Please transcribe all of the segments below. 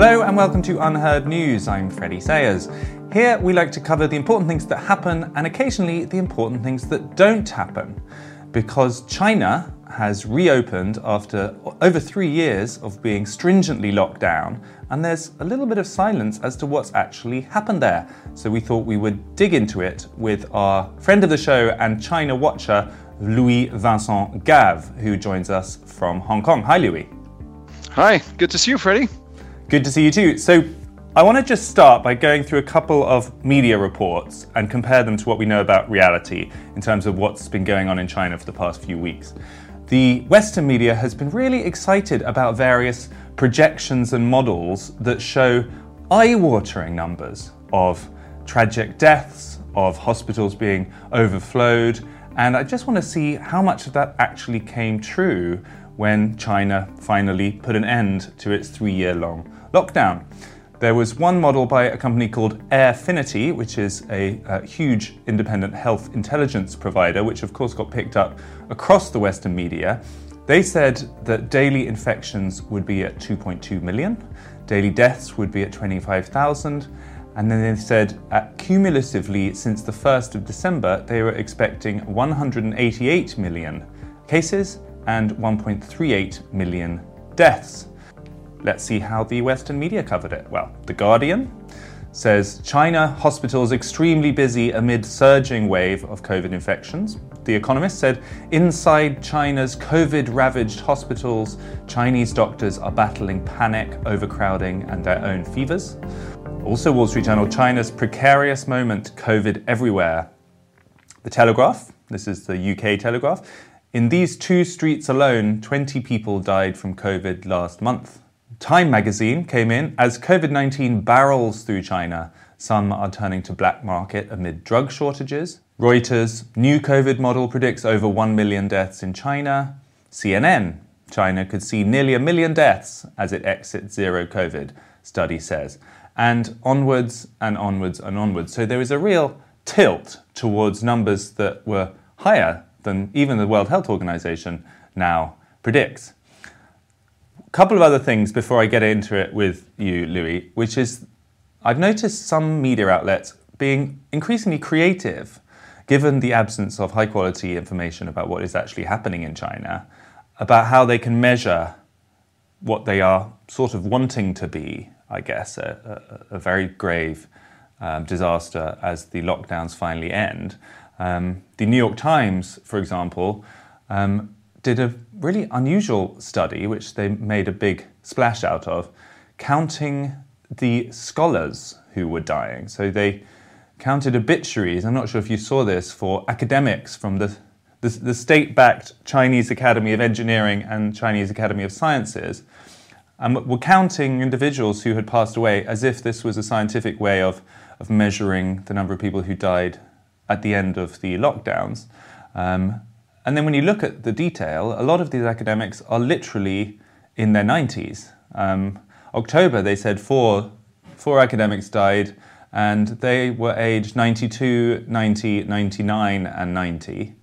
Hello and welcome to UnHerd News. I'm Freddie Sayers. Here we like to cover the important things that happen and occasionally the important things that don't happen. Because China has reopened after over three years of being stringently locked down, and there's a little bit of silence as to what's actually happened there. So we thought we would dig into it with our friend of the show and China watcher, Louis Vincent Gave, who joins us from Hong Kong. Hi, Louis. Hi, good to see you, Freddie. Good to see you too. So, I want to just start by going through a couple of media reports and compare them to what we know about reality in terms of what's been going on in China for the past few weeks. The Western media has been really excited about various projections and models that show eye watering numbers of tragic deaths, of hospitals being overflowed, and I just want to see how much of that actually came true when China finally put an end to its three year long lockdown. There was one model by a company called Airfinity, which is a, a, huge independent health intelligence provider, which of course got picked up across the Western media. They said that daily infections would be at 2.2 million, daily deaths would be at 25,000, and then they said at cumulatively since the 1st of December, they were expecting 188 million cases and 1.38 million deaths. Let's see how the Western media covered it. Well, The Guardian says China hospitals extremely busy amid surging wave of COVID infections. The Economist said inside China's COVID ravaged hospitals, Chinese doctors are battling panic, overcrowding, and their own fevers. Also, Wall Street Journal China's precarious moment, COVID everywhere. The Telegraph, this is the UK Telegraph, in these two streets alone, 20 people died from COVID last month. Time magazine came in as COVID 19 barrels through China. Some are turning to black market amid drug shortages. Reuters, new COVID model predicts over 1 million deaths in China. CNN, China could see nearly a million deaths as it exits zero COVID, study says. And onwards and onwards and onwards. So there is a real tilt towards numbers that were higher than even the World Health Organization now predicts couple of other things before I get into it with you, Louis, which is I've noticed some media outlets being increasingly creative, given the absence of high quality information about what is actually happening in China, about how they can measure what they are sort of wanting to be, I guess, a, a, a very grave um, disaster as the lockdowns finally end. Um, the New York Times, for example, um, did a really unusual study, which they made a big splash out of, counting the scholars who were dying. So they counted obituaries. I'm not sure if you saw this for academics from the, the, the state backed Chinese Academy of Engineering and Chinese Academy of Sciences. And were counting individuals who had passed away as if this was a scientific way of, of measuring the number of people who died at the end of the lockdowns. Um, and then when you look at the detail, a lot of these academics are literally in their 90s. Um, October, they said four, four academics died, and they were aged 92, 90, 99, and 90.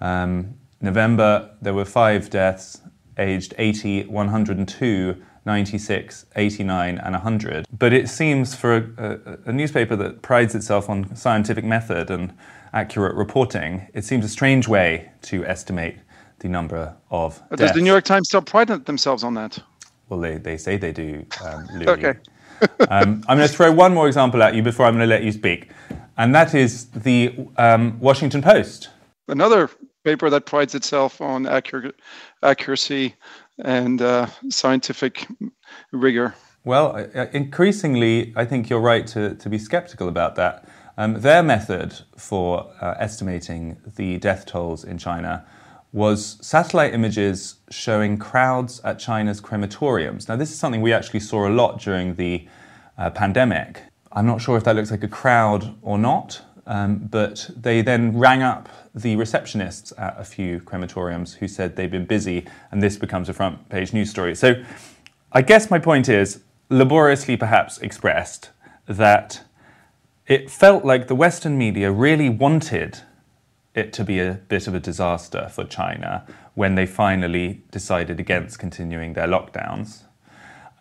Um, November, there were five deaths aged 80, 102, 96, 89, and 100. But it seems for a, a, a newspaper that prides itself on scientific method and accurate reporting, it seems a strange way to estimate the number of. But deaths. Does the New York Times still pride themselves on that? Well, they, they say they do. Um, okay. um, I'm going to throw one more example at you before I'm going to let you speak, and that is the um, Washington Post. Another paper that prides itself on accurate, accuracy and uh, scientific rigor. Well, increasingly, I think you're right to, to be skeptical about that. Um, their method for uh, estimating the death tolls in China was satellite images showing crowds at China's crematoriums. Now, this is something we actually saw a lot during the uh, pandemic. I'm not sure if that looks like a crowd or not, um, but they then rang up the receptionists at a few crematoriums who said they'd been busy, and this becomes a front page news story. So, I guess my point is laboriously perhaps expressed that it felt like the Western media really wanted it to be a bit of a disaster for China when they finally decided against continuing their lockdowns.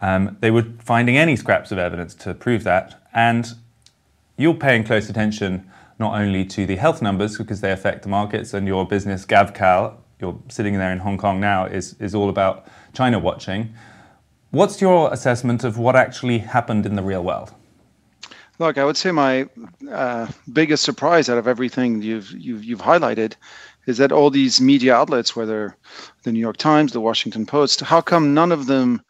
Um, they were finding any scraps of evidence to prove that, and you're paying close attention not only to the health numbers because they affect the markets, and your business Gavekal, you're sitting there in Hong Kong now, is, is all about China watching. What's your assessment of what actually happened in the real world? Look, I would say my uh, biggest surprise out of everything you've, you've you've highlighted is that all these media outlets, whether the New York Times, the Washington Post, how come none of them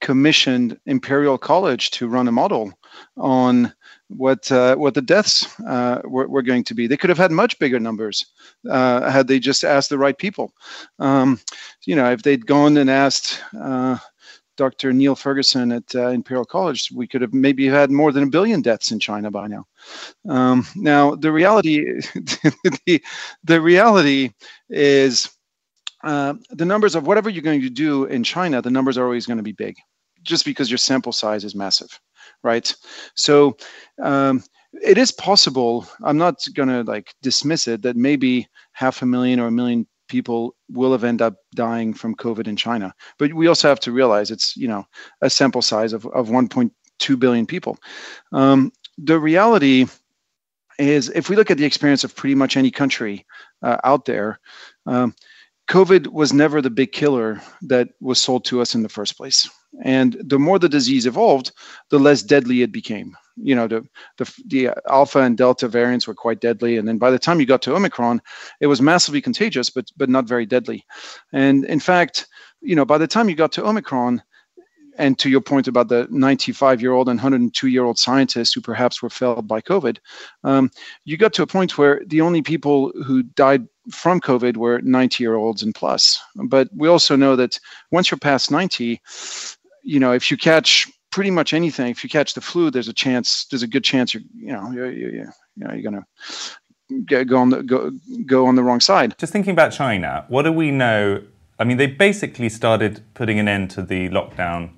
commissioned Imperial College to run a model on what uh, what the deaths uh, were, were, going to be. They could have had much bigger numbers uh, had they just asked the right people. Um, you know, if they'd gone and asked. Uh, Dr. Neil Ferguson at uh, Imperial College, we could have maybe had more than a billion deaths in China by now. Um, now, the reality, the, the reality is uh, the numbers of whatever you're going to do in China, the numbers are always going to be big, just because your sample size is massive right? So um, it is possible. I'm not to like dismiss it that maybe half a million or a million people will have ended up dying from COVID in China. But we also have to realize it's you know a sample size of, of 1.2 billion people. Um, the reality is, if we look at the experience of pretty much any country uh, out there, um, COVID was never the big killer that was sold to us in the first place. And the more the disease evolved, the less deadly it became. You know, the, the, the alpha and delta variants were quite deadly. And then by the time you got to Omicron, it was massively contagious, but, but not very deadly. And in fact, you know, by the time you got to Omicron, and to your point about the 95 year old and 102 year old scientists who perhaps were felled by COVID, um, you got to a point where the only people who died from COVID were 90 year olds and plus. But we also know that once you're past 90, you know, if you catch pretty much anything, if you catch the flu, there's a chance, there's a good chance you're, you know, you're, you're, you know, you're going to go on the go, go on the wrong side. Just thinking about China, what do we know? I mean, they basically started putting an end to the lockdown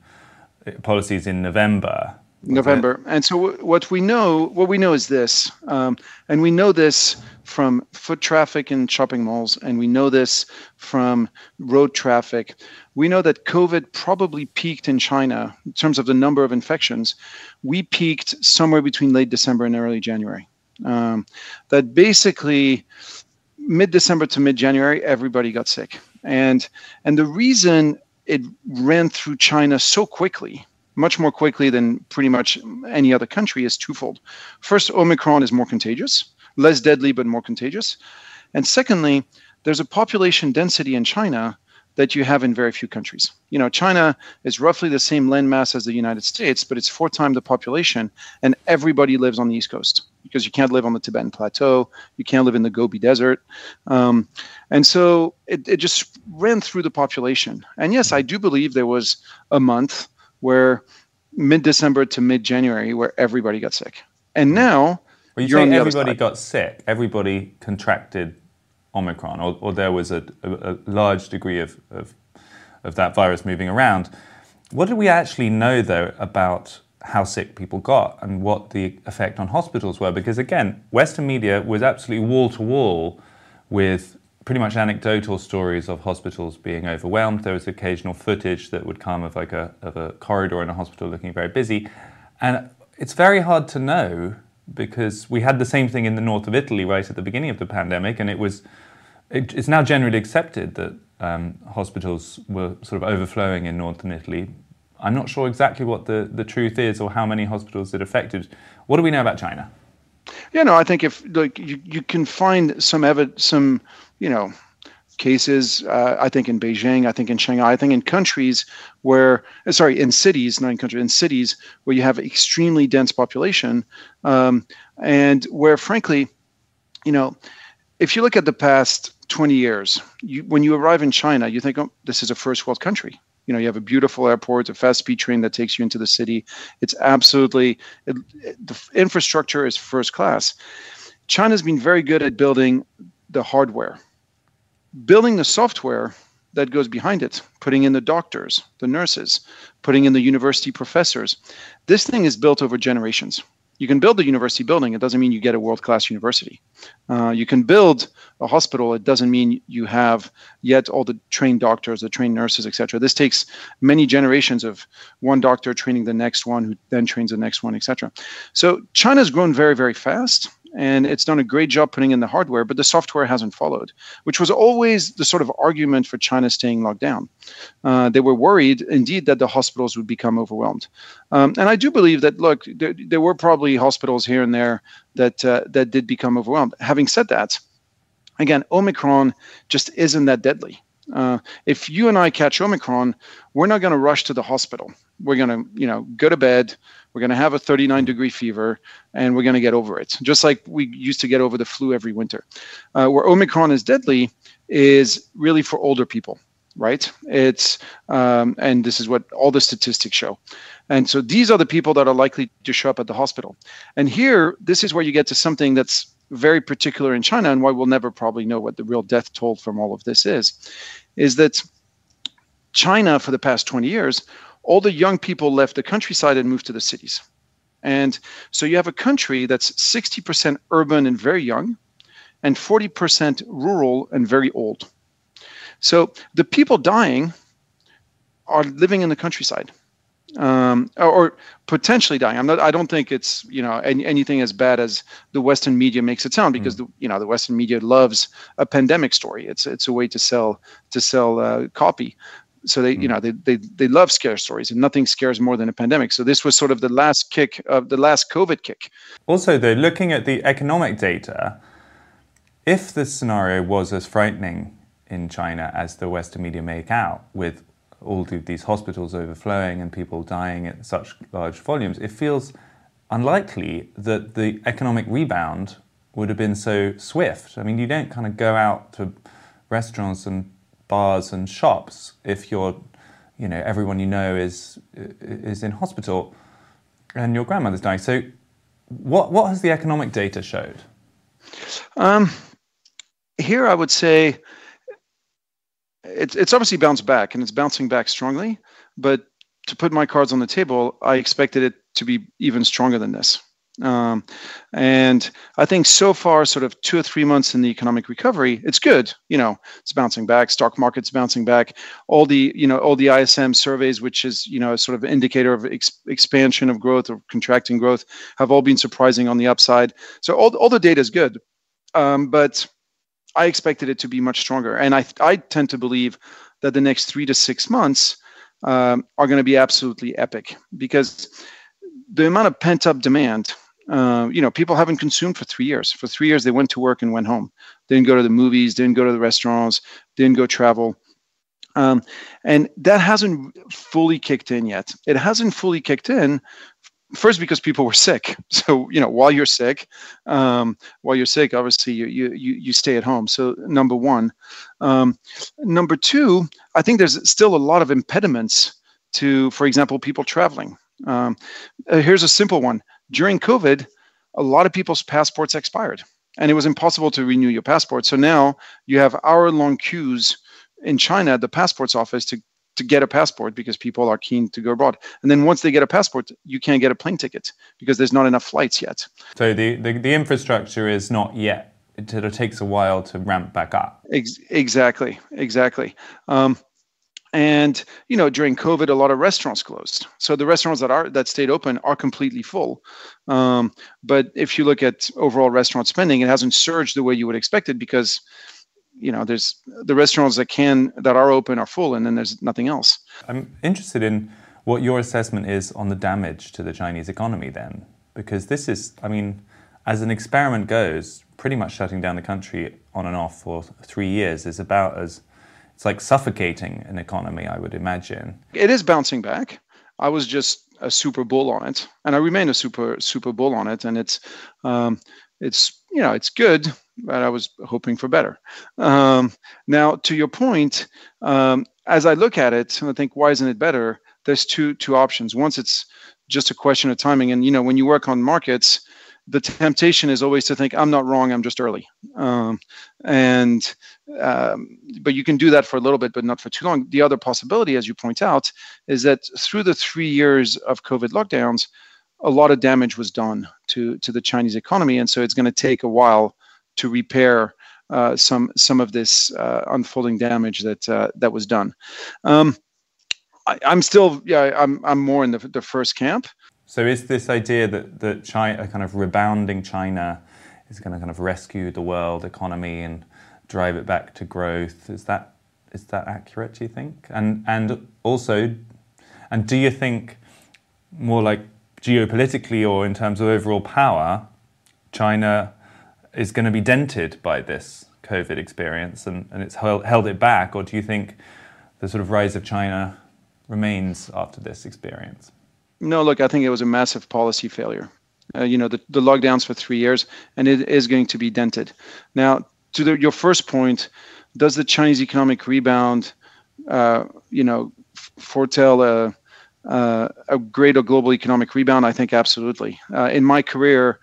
policies in November. November. It? And so what we know, what we know is this, um, and we know this from foot traffic in shopping malls, and we know this from road traffic. We know that COVID probably peaked in China in terms of the number of infections. We peaked somewhere between late December and early January. Um, that basically mid December to mid January, everybody got sick, and and the reason it ran through China so quickly, much more quickly than pretty much any other country, is twofold. First, Omicron is more contagious, less deadly, but more contagious. And secondly, there's a population density in China that you have in very few countries. You know, China is roughly the same landmass as the United States, but it's four times the population, and everybody lives on the East Coast because you can't live on the Tibetan Plateau, you can't live in the Gobi Desert, um, and so it, it just ran through the population. And yes, I do believe there was a month where mid-December to mid-January where everybody got sick, and now. Well, you say everybody got sick. Everybody contracted Omicron, or, or there was a, a, a large degree of, of, of that virus moving around. What do we actually know, though, about how sick people got and what the effect on hospitals were? Because again, Western media was absolutely wall to wall with pretty much anecdotal stories of hospitals being overwhelmed. There was occasional footage that would come of like a, of a corridor in a hospital looking very busy. And it's very hard to know because we had the same thing in the north of Italy right at the beginning of the pandemic, and it was it, it's now generally accepted that um, hospitals were sort of overflowing in northern Italy. I'm not sure exactly what the, the truth is or how many hospitals it affected. What do we know about China? Yeah, no, I think if like you, you can find some evidence, some you know cases. Uh, I think in Beijing, I think in Shanghai, I think in countries where, uh, sorry, in cities, not in countries, in cities where you have extremely dense population, um, and where, frankly, you know, if you look at the past 20 years, you, when you arrive in China, you think, oh, this is a first world country. You know, you have a beautiful airport, a fast speed train that takes you into the city. It's absolutely, it, the infrastructure is first class. China's been very good at building the hardware building the software that goes behind it, putting in the doctors, the nurses, putting in the university professors. This thing is built over generations. You can build a university building, it doesn't mean you get a world class university. Uh, you can build a hospital, it doesn't mean you have yet all the trained doctors, the trained nurses, etc. This takes many generations of one doctor training the next one, who then trains the next one, etc. So China's grown very, very fast and it's done a great job putting in the hardware, but the software hasn't followed, which was always the sort of argument for China staying locked down. Uh, they were worried, indeed, that the hospitals would become overwhelmed. Um, and I do believe that, look, there, there, were probably hospitals here and there that uh, that did become overwhelmed. Having said that, again, Omicron just isn't that deadly. Uh, if you and I catch Omicron, we're not going to rush to the hospital. We're going to, you know, go to bed we're going to have a 39 degree fever and we're going to get over it, just like we used to get over the flu every winter. Uh, where Omicron is deadly is really for older people, right? It's, um, and this is what all the statistics show. And so these are the people that are likely to show up at the hospital. And here, this is where you get to something that's very particular in China and why we'll never probably know what the real death toll from all of this is, is that China for the past 20 years all the young people left the countryside and moved to the cities. And so you have a country that's 60% urban and very young, and 40% rural and very old. So the people dying are living in the countryside. Um, or, or, potentially dying. I'm not. I don't think it's you know any, anything as bad as the Western media makes it sound because mm. the you know the Western media loves a pandemic story. It's it's a way to sell to sell uh, copy so they you hmm. know they, they they love scare stories and nothing scares more than a pandemic so this was sort of the last kick of the last covid kick also though looking at the economic data if the scenario was as frightening in china as the western media make out with all these hospitals overflowing and people dying at such large volumes it feels unlikely that the economic rebound would have been so swift i mean you don't kind of go out to restaurants and bars and shops if you're, you know, everyone you know is is in hospital and your grandmother's dying. So, what what has the economic data showed? Um, here, I would say it's it's obviously bounced back and it's bouncing back strongly. But to put my cards on the table, I expected it to be even stronger than this. Um, and I think so far, sort of two or three months in the economic recovery, it's good. You know, it's bouncing back. Stock market's bouncing back. All the you know all the ISM surveys, which is you know sort of indicator of ex- expansion of growth or contracting growth, have all been surprising on the upside. So all all the data is good, um, but I expected it to be much stronger. And I I tend to believe that the next three to six months um, are going to be absolutely epic because the amount of pent up demand uh, you know, people haven't consumed for three years. For three years, they went to work and went home. Didn't go to the movies, didn't go to the restaurants, didn't go travel. Um, and that hasn't fully kicked in yet. It hasn't fully kicked in first because people were sick. So you know while you're sick um, while you're sick obviously you, you you stay at home. So number one. Um, number two i think there's still a lot of impediments to for example people traveling. Um, uh, here's a simple one. During COVID, a lot of people's passports expired and it was impossible to renew your passport. So now you have hour long queues in China at the passports office to, to get a passport because people are keen to go abroad. And then once they get a passport, you can't get a plane ticket because there's not enough flights yet. So the, the, the infrastructure is not yet. It, it takes a while to ramp back up. Ex- exactly, exactly. Um, and you know during covid a lot of restaurants closed so the restaurants that are that stayed open are completely full um, but if you look at overall restaurant spending it hasn't surged the way you would expect it because you know there's the restaurants that can that are open are full and then there's nothing else i'm interested in what your assessment is on the damage to the chinese economy then because this is i mean as an experiment goes, pretty much shutting down the country on and off for three years is about as it's like suffocating an economy, I would imagine. It is bouncing back. I was just a super bull on it, and I remain a super super bull on it, and it's um, it's you know it's good, but I was hoping for better. Um, now, to your point, um, as I look at it, and I think why isn't it better? There's two two options. Once it's just a question of timing, and you know when you work on markets, the temptation is always to think i'm not wrong i'm just early um, and um, but you can do that for a little bit but not for too long the other possibility as you point out is that through the three years of covid lockdowns a lot of damage was done to to the chinese economy and so it's going to take a while to repair uh, some some of this uh, unfolding damage that uh, that was done um, I, am still yeah I'm, I'm more in the, the first camp so is this idea that that China, kind of rebounding China, is going to kind of rescue the world economy and drive it back to growth? Is that is that accurate? Do you think? And and also, and do you think more like geopolitically or in terms of overall power, China is going to be dented by this COVID experience and, and it's held, it back, or do you think the sort of rise of China remains after this experience? No, look, I think it was a massive policy failure. Uh, you know, the, the lockdowns for three years, and it is going to be dented. Now, to the, your first point, does the Chinese economic rebound, uh, you know, foretell a, uh, a greater global economic rebound? I think absolutely. Uh, in my career,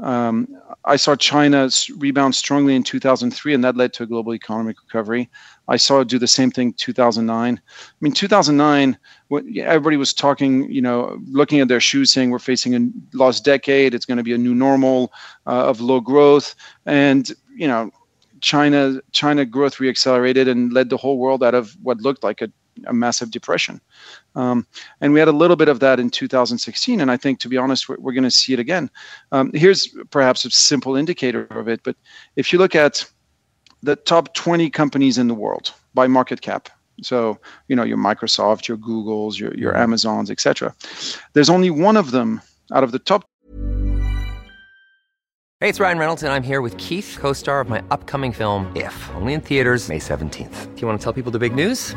um, I saw China rebound strongly in 2003, and that led to a global economic recovery. I saw it do the same thing 2009. I mean, 2009, everybody was talking, you know, looking at their shoes, saying we're facing a lost decade. It's going to be a new normal uh, of low growth, and you know, China China growth reaccelerated and led the whole world out of what looked like a a massive depression. Um, and we had a little bit of that in 2016. And I think, to be honest, we're, we're going to see it again. Um, here's perhaps a simple indicator of it. But if you look at the top 20 companies in the world by market cap, so you know your Microsoft, your Googles, your, your Amazons, etc. There's only one of them out of the top. Hey, it's Ryan Reynolds, and I'm here with Keith, co-star of my upcoming film If, only in theaters May 17th. Do you want to tell people the big news?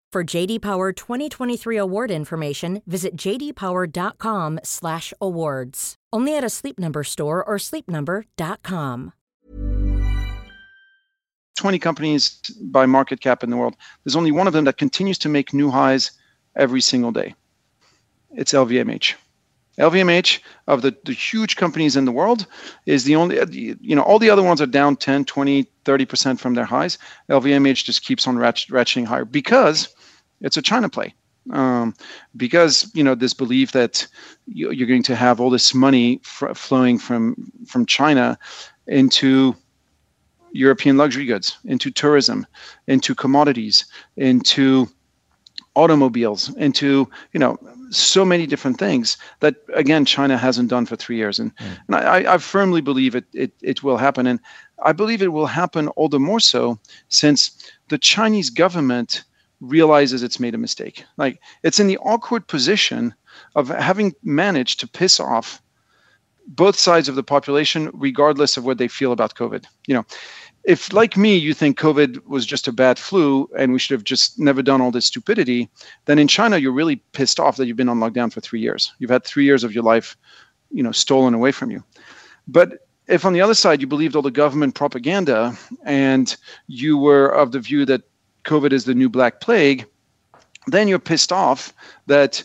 For JD Power 2023 award information, visit jdpower.com/awards. Only at a Sleep Number store or sleepnumber.com. 20 companies by market cap in the world. There's only one of them that continues to make new highs every single day. It's LVMH. LVMH of the, the huge companies in the world is the only you know all the other ones are down 10, 20, 30% from their highs. LVMH just keeps on ratcheting higher because it's a China play. Um, because you know this belief that you're going to have all this money fr- flowing from from China into European luxury goods, into tourism, into commodities, into automobiles, into you know so many different things that again China hasn't done for three years, and, mm. and I, I firmly believe it, it it will happen, and I believe it will happen all the more so since the Chinese government realizes it's made a mistake. Like it's in the awkward position of having managed to piss off both sides of the population, regardless of what they feel about COVID. You know, if like me you think covid was just a bad flu and we should have just never done all this stupidity then in china you're really pissed off that you've been on lockdown for three years you've had three years of your life you know stolen away from you but if on the other side you believed all the government propaganda and you were of the view that covid is the new black plague then you're pissed off that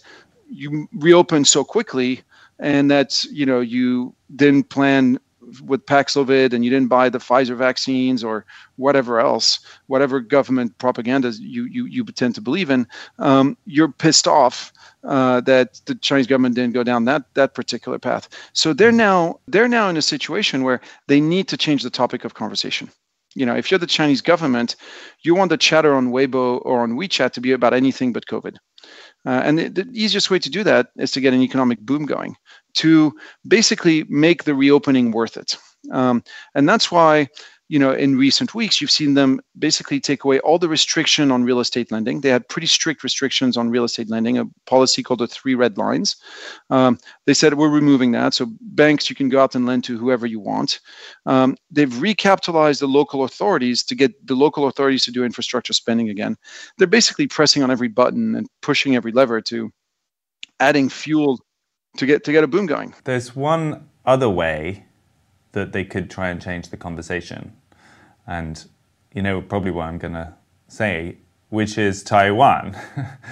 you reopened so quickly and that you know you didn't plan with Paxlovid and you didn't buy the Pfizer vaccines or whatever else, whatever government propaganda you you, you tend to believe in, um, you're pissed off uh, that the Chinese government didn't go down that that particular path. So they're now they're now in a situation where they need to change the topic of conversation. You know, if you're the Chinese government, you want the chatter on Weibo or on WeChat to be about anything but COVID. Uh, and the, the, easiest way to do that is to get an economic boom going, to basically make the reopening worth it. Um, and that's why you know, in recent weeks, you've seen them basically take away all the restriction on real estate lending. They had pretty strict restrictions on real estate lending, a policy called the three red lines. Um, they said we're removing that. So banks, you can go out and lend to whoever you want. Um, they've recapitalized the local authorities to get the local authorities to do infrastructure spending again. They're basically pressing on every button and pushing every lever to adding fuel to get to get a boom going. There's one other way that they could try and change the conversation. And you know, probably what I'm going to say, which is Taiwan.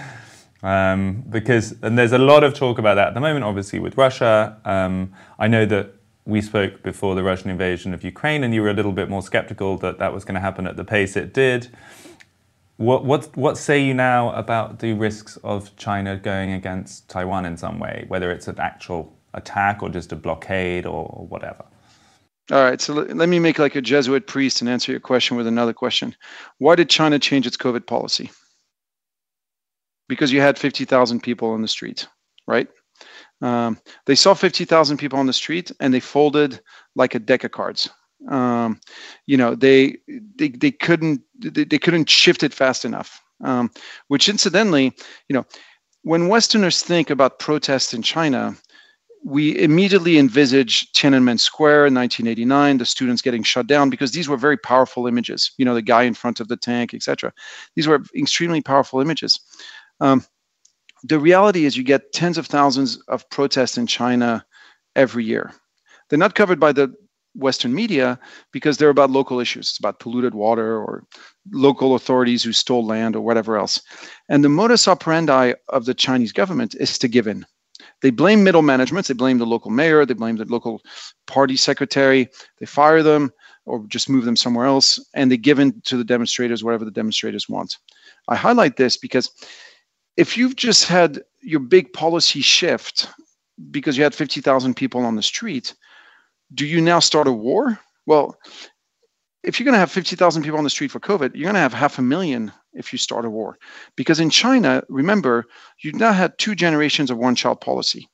um, because, and there's a lot of talk about that at the moment, obviously, with Russia. Um, I know that we spoke before the Russian invasion of Ukraine, and you were a little bit more skeptical that that was going to happen at the pace it did. What, what, what say you now about the risks of China going against Taiwan in some way, whether it's an actual attack or just a blockade or, or whatever? All right, so let me make like a Jesuit priest and answer your question with another question. Why did China change its COVID policy? Because you had 50,000 people on the street, right? Um, they saw 50,000 people on the street and they folded like a deck of cards. Um, you know, they they, they couldn't they, they couldn't shift it fast enough. Um, which incidentally, you know, when Westerners think about protests in China, we immediately envisage Tiananmen Square in 1989, the students getting shut down because these were very powerful images. You know, the guy in front of the tank, etc. These were extremely powerful images. Um, the reality is, you get tens of thousands of protests in China every year. They're not covered by the Western media because they're about local issues. It's about polluted water or local authorities who stole land or whatever else. And the modus operandi of the Chinese government is to give in they blame middle management. They blame the local mayor. They blame the local party secretary. They fire them or just move them somewhere else, and they give in to the demonstrators whatever the demonstrators want. I highlight this because if you've just had your big policy shift because you had 50,000 people on the street, do you now start a war? Well, if you're going to have 50,000 people on the street for COVID, you're going to have half a million if you start a war. Because in China, remember, you now had two generations of one child policy.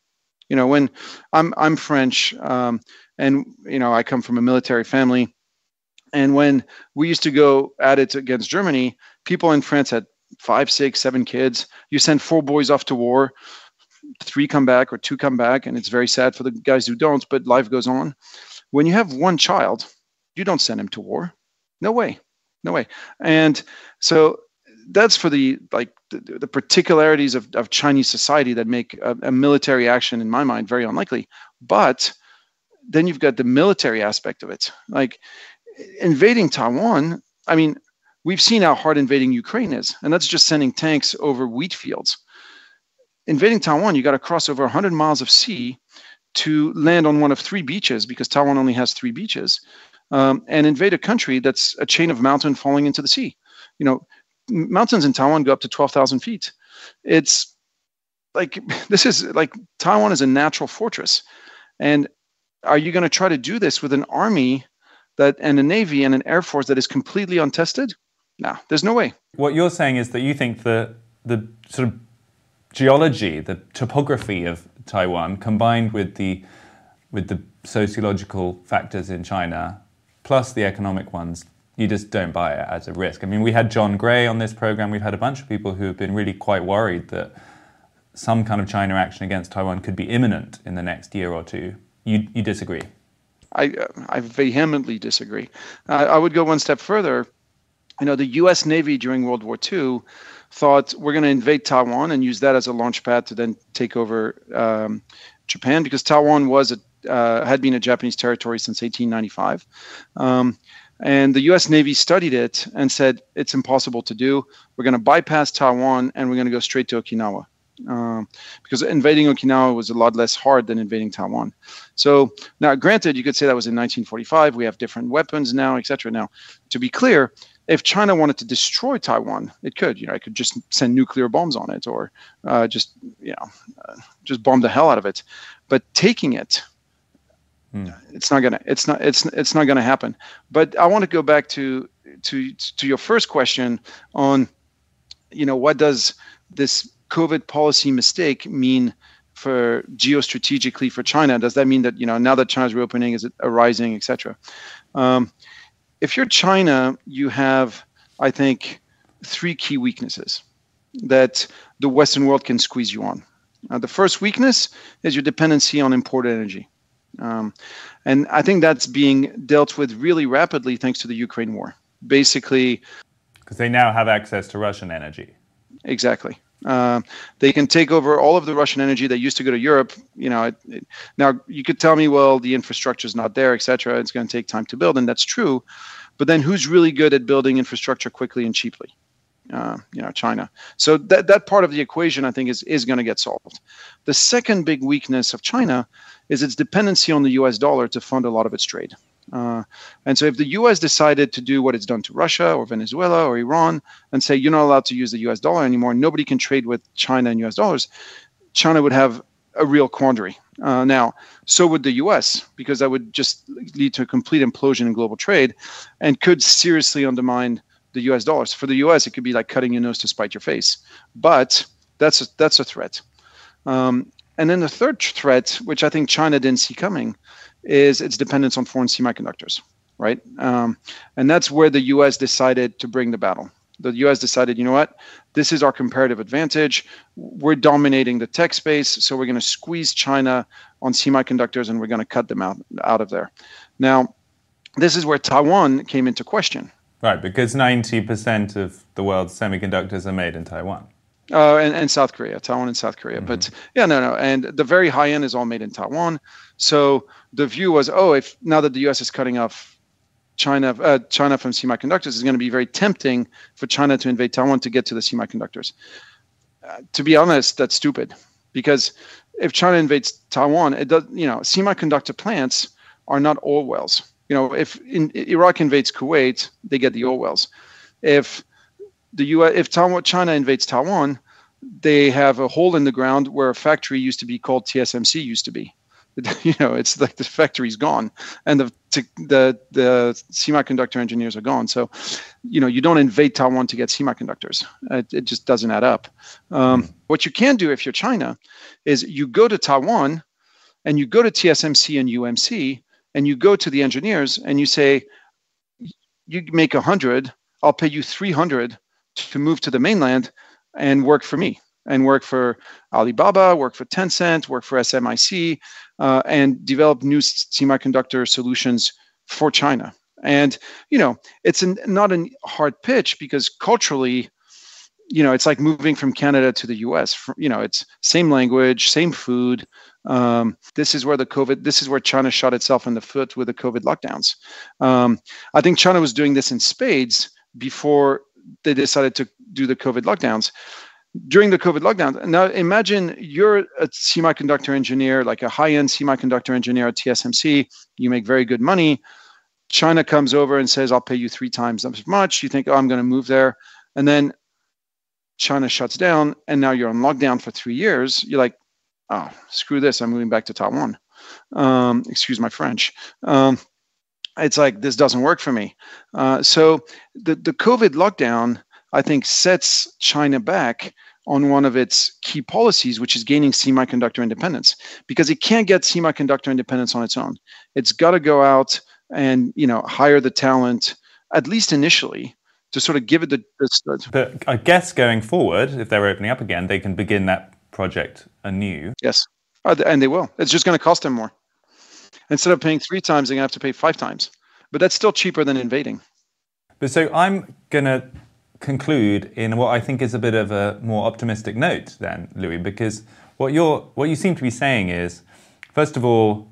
You know, when I'm, I'm French um, and, you know, I come from a military family. And when we used to go at it against Germany, people in France had five, six, seven kids. You send four boys off to war, three come back or two come back. And it's very sad for the guys who don't, but life goes on. When you have one child, you don't send him to war. No way. No way. And so that's for the like the, the particularities of, of Chinese society that make a, a military action, in my mind, very unlikely. But then you've got the military aspect of it. Like invading Taiwan, I mean, we've seen how hard invading Ukraine is, and that's just sending tanks over wheat fields. invading Taiwan, you got to cross over 100 miles of sea to land on one of three beaches because Taiwan only has three beaches, um, and invade a country that's a chain of mountain falling into the sea. You know, mountains in Taiwan go up to 12,000 feet. It's like this is like Taiwan is a natural fortress, and are you going to try to do this with an army that and a navy and an air force that is completely untested? No, there's no way. What you're saying is that you think the the sort of geology, the topography of Taiwan, combined with the with the sociological factors in China, plus the economic ones, you just don't buy it as a risk. I mean, we had John Gray on this program. We've had a bunch of people who have been really quite worried that some kind of China action against Taiwan could be imminent in the next year or two. You, you disagree? I, I vehemently disagree. Uh, I would go one step further. You know, the U.S. Navy during World War II thought we're going to invade Taiwan and use that as a launch pad to then take over um, Japan because Taiwan was a, uh, had been a Japanese territory since 1895. Um, and the US Navy studied it and said it's impossible to do. We're going to bypass Taiwan and we're going to go straight to Okinawa. Um, because invading Okinawa was a lot less hard than invading Taiwan. So now, granted, you could say that was in 1945. We have different weapons now, etc. Now, to be clear, if China wanted to destroy Taiwan, it could. You know, it could just send nuclear bombs on it, or uh, just you know, uh, just bomb the hell out of it. But taking it, hmm. it's not gonna. It's not. It's it's not gonna happen. But I want to go back to to to your first question on, you know, what does this COVID policy mistake mean for geostrategically for China? Does that mean that you know now that China's reopening, is it arising, etc.? Um, if you're China, you have, I think, three key weaknesses that the Western world can squeeze you on. Uh, the first weakness is your dependency on imported energy. Um, and I think that's being dealt with really rapidly thanks to the Ukraine war. Basically, because they now have access to Russian energy. Exactly. Uh, they can take over all of the Russian energy that used to go to Europe. You know, it, it, now you could tell me, well, the infrastructure is not there, etc. It's going to take time to build, and that's true. But then, who's really good at building infrastructure quickly and cheaply? Uh, you know, China. So that that part of the equation, I think, is is going to get solved. The second big weakness of China is its dependency on the U.S. dollar to fund a lot of its trade. Uh, and so, if the U.S. decided to do what it's done to Russia or Venezuela or Iran and say you're not allowed to use the U.S. dollar anymore, nobody can trade with China in U.S. dollars, China would have a real quandary. Uh, now, so would the U.S. because that would just lead to a complete implosion in global trade, and could seriously undermine the U.S. dollars. For the U.S., it could be like cutting your nose to spite your face. But that's a, that's a threat. Um, and then the third threat, which I think China didn't see coming, is its dependence on foreign semiconductors, right? Um, and that's where the U.S. decided to bring the battle. The U.S. decided, you know what, this is our comparative advantage. We're dominating the tech space, so we're going to squeeze China on semiconductors, and we're going to cut them out out of there. Now, this is where Taiwan came into question. Right, because 90% of the world's semiconductors are made in Taiwan. Uh, and, and South Korea, Taiwan and South Korea. Mm-hmm. But yeah, no, no. And the very high end is all made in Taiwan. So the view was, oh, if now that the U.S. is cutting off China, uh, China from semiconductors, it's going to be very tempting for China to invade Taiwan to get to the semiconductors. Uh, to be honest, that's stupid, because if China invades Taiwan, it does. You know, semiconductor plants are not oil wells. You know, if in, Iraq invades Kuwait, they get the oil wells. If the U.S. if Taiwan, China invades Taiwan, they have a hole in the ground where a factory used to be called TSMC used to be. you know, it's like the factory's gone and the the the semiconductor engineers are gone. So, you know, you don't invade Taiwan to get semiconductors. It, it just doesn't add up. Um. What you can do if you're China is you go to Taiwan and you go to TSMC and UMC and you go to the engineers and you say, you make a hundred, I'll pay you three hundred to move to the mainland and work for me and work for Alibaba, work for Tencent, work for SMIC, uh, and develop new semiconductor solutions for China. And you know, it's an, not a hard pitch because culturally, you know, it's like moving from Canada to the U.S. You know, it's same language, same food. Um, this is where the COVID. This is where China shot itself in the foot with the COVID lockdowns. Um, I think China was doing this in spades before they decided to do the COVID lockdowns. during the COVID lockdown. Now imagine you're a semiconductor engineer, like a high-end semiconductor engineer at TSMC. You make very good money. China comes over and says, "I'll pay you three times as much." You think, "Oh, I'm going to move there," and then China shuts down, and now you're on lockdown for three years. You're like, "Oh, screw this! I'm moving back to Taiwan." Um, excuse my French. Um, it's like this doesn't work for me. Uh, so the the COVID lockdown I think sets China back on one of its key policies, which is gaining semiconductor independence, because it can't get semiconductor independence on its own. It's got to go out and you know hire the talent at least initially to sort of give it the. the but I guess going forward, if they're opening up again, they can begin that project anew. Yes, uh, and they will. It's just going to cost them more. Instead of paying three times, they're going to have to pay five times. But that's still cheaper than invading. But so I'm going to conclude in what I think is a bit of a more optimistic note, then, Louis, because what you're what you seem to be saying is, first of all,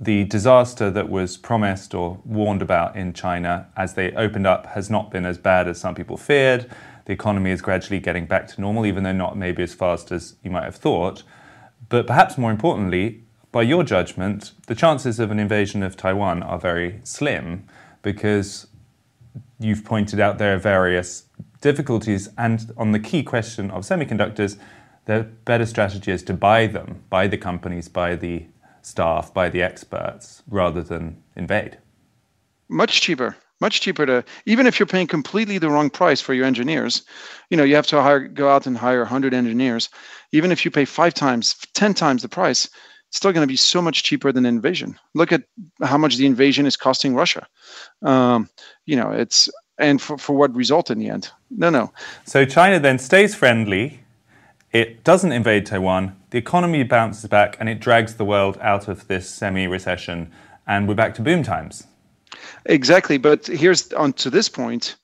the disaster that was promised or warned about in China as they opened up has not been as bad as some people feared. The economy is gradually getting back to normal, even though not maybe as fast as you might have thought. But perhaps more importantly, by your judgment, the chances of an invasion of Taiwan are very slim because you've pointed out there are various difficulties. And on the key question of semiconductors, the better strategy is to buy them, buy the companies, buy the staff, buy the experts, rather than invade. Much cheaper. Much cheaper to even if you're paying completely the wrong price for your engineers, you know, you have to hire go out and hire 100 engineers. Even if you pay five times, 10 times the price, it's still going to be so much cheaper than invasion. Look at how much the invasion is costing Russia. Um, you know, it's and for, for what result in the end? No, no. So China then stays friendly. It doesn't invade Taiwan. The economy bounces back and it drags the world out of this semi recession. And we're back to boom times. Exactly. But here's on to this point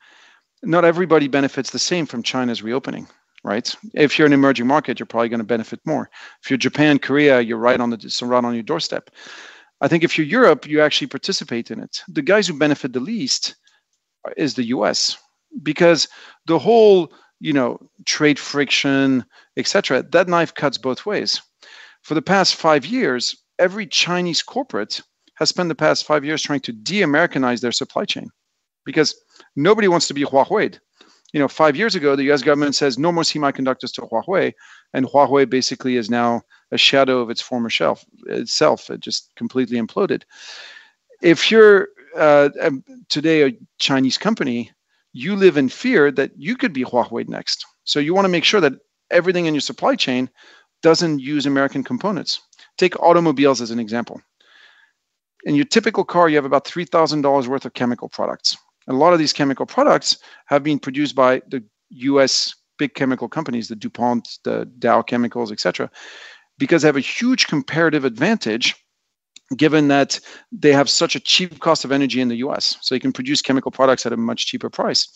not everybody benefits the same from China's reopening, right? If you're an emerging market, you're probably going to benefit more. If you're Japan, Korea, you're right on the right on your doorstep. I think if you're Europe, you actually participate in it. The guys who benefit the least is the US because the whole you know trade friction etc that knife cuts both ways for the past 5 years every chinese corporate has spent the past 5 years trying to de-americanize their supply chain because nobody wants to be Huawei you know 5 years ago the US government says no more semiconductors to Huawei and Huawei basically is now a shadow of its former shelf itself it just completely imploded if you're uh, um, today a Chinese company, you live in fear that you could be Huawei next. So you want to make sure that everything in your supply chain doesn't use American components. Take automobiles as an example. In your typical car, you have about $3,000 worth of chemical products. A lot of these chemical products have been produced by the US big chemical companies, the DuPont, the Dow Chemicals, etc., because they have a huge comparative advantage given that they have such a cheap cost of energy in the US. So you can produce chemical products at a much cheaper price.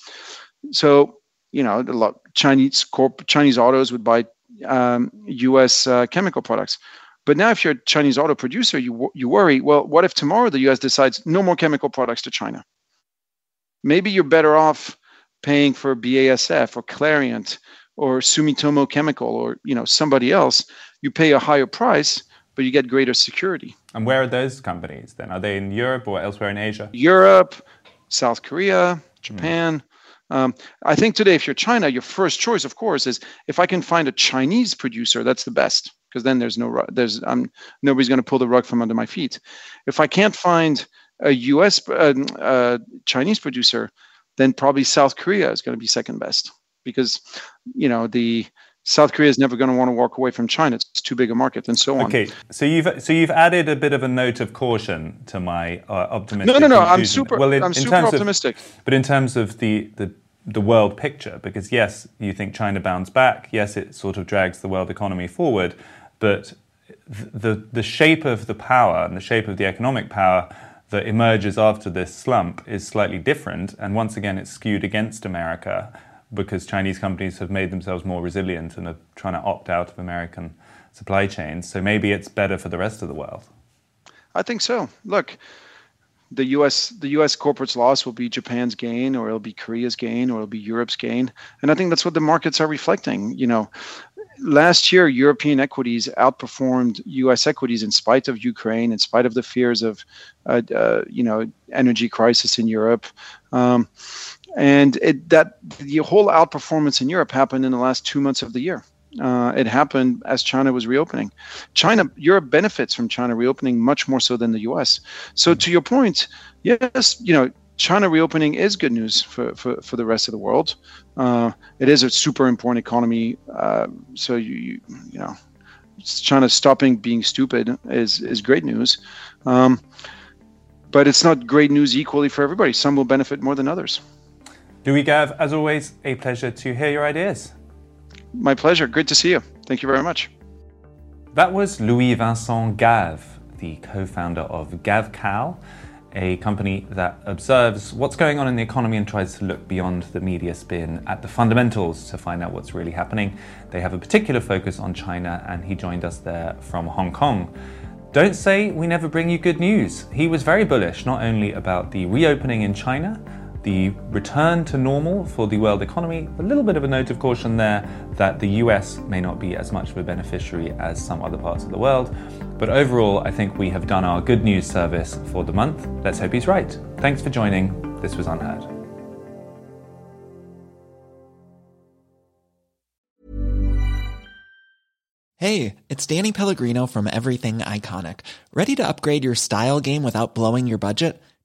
So, you know, a lot Chinese corp, Chinese autos would buy um, US uh, chemical products. But now, if you're a Chinese auto producer, you you worry. Well, what if tomorrow the U.S. decides no more chemical products to China? Maybe you're better off paying for BASF or Clariant or Sumitomo Chemical or you know somebody else. You pay a higher price, but you get greater security. And where are those companies then? Are they in Europe or elsewhere in Asia? Europe, South Korea, Japan. Mm. Um, I think today, if you're China, your first choice, of course, is if I can find a Chinese producer, that's the best because then there's no there's um, nobody's going to pull the rug from under my feet. If I can't find a U.S. Uh, uh, Chinese producer, then probably South Korea is going to be second best because you know the South Korea is never going to want to walk away from China. It's too big a market, and so on. Okay, so you've so you've added a bit of a note of caution to my uh, optimistic. No, no, no. Conclusion. I'm super. Well, in, I'm in super optimistic. Of, but in terms of the, the the world picture, because yes, you think China bounds back. Yes, it sort of drags the world economy forward, but the the shape of the power and the shape of the economic power that emerges after this slump is slightly different, and once again, it's skewed against America because Chinese companies have made themselves more resilient and are trying to opt out of American supply chains. So maybe it's better for the rest of the world. I think so. Look, the U.S. the U.S. corporate's loss will be Japan's gain, or it'll be Korea's gain, or it'll be Europe's gain, and I think that's what the markets are reflecting. You know, last year European equities outperformed U.S. equities in spite of Ukraine, in spite of the fears of, uh, uh, you know, energy crisis in Europe. Um, and it, that the whole outperformance in Europe happened in the last two months of the year. Uh, it happened as China was reopening. China, Europe benefits from China reopening much more so than the U.S. So to your point, yes, you know, China reopening is good news for, for, for the rest of the world. Uh, it is a super important economy. Uh, so you, you, you know, China stopping being stupid is is great news. Um, but it's not great news equally for everybody. Some will benefit more than others. Louis Gave, as always, a pleasure to hear your ideas. My pleasure. Good to see you. Thank you very much. That was Louis Vincent Gave, the co founder of Gavekal, a company that observes what's going on in the economy and tries to look beyond the media spin at the fundamentals to find out what's really happening. They have a particular focus on China, and he joined us there from Hong Kong. Don't say we never bring you good news. He was very bullish not only about the reopening in China, the return to normal for the world economy, a little bit of a note of caution there that the US may not be as much of a beneficiary as some other parts of the world. But overall, I think we have done our good news service for the month. Let's hope he's right. Thanks for joining. This was UnHerd. Hey, it's Danny Pellegrino from Everything Iconic. Ready to upgrade your style game without blowing your budget?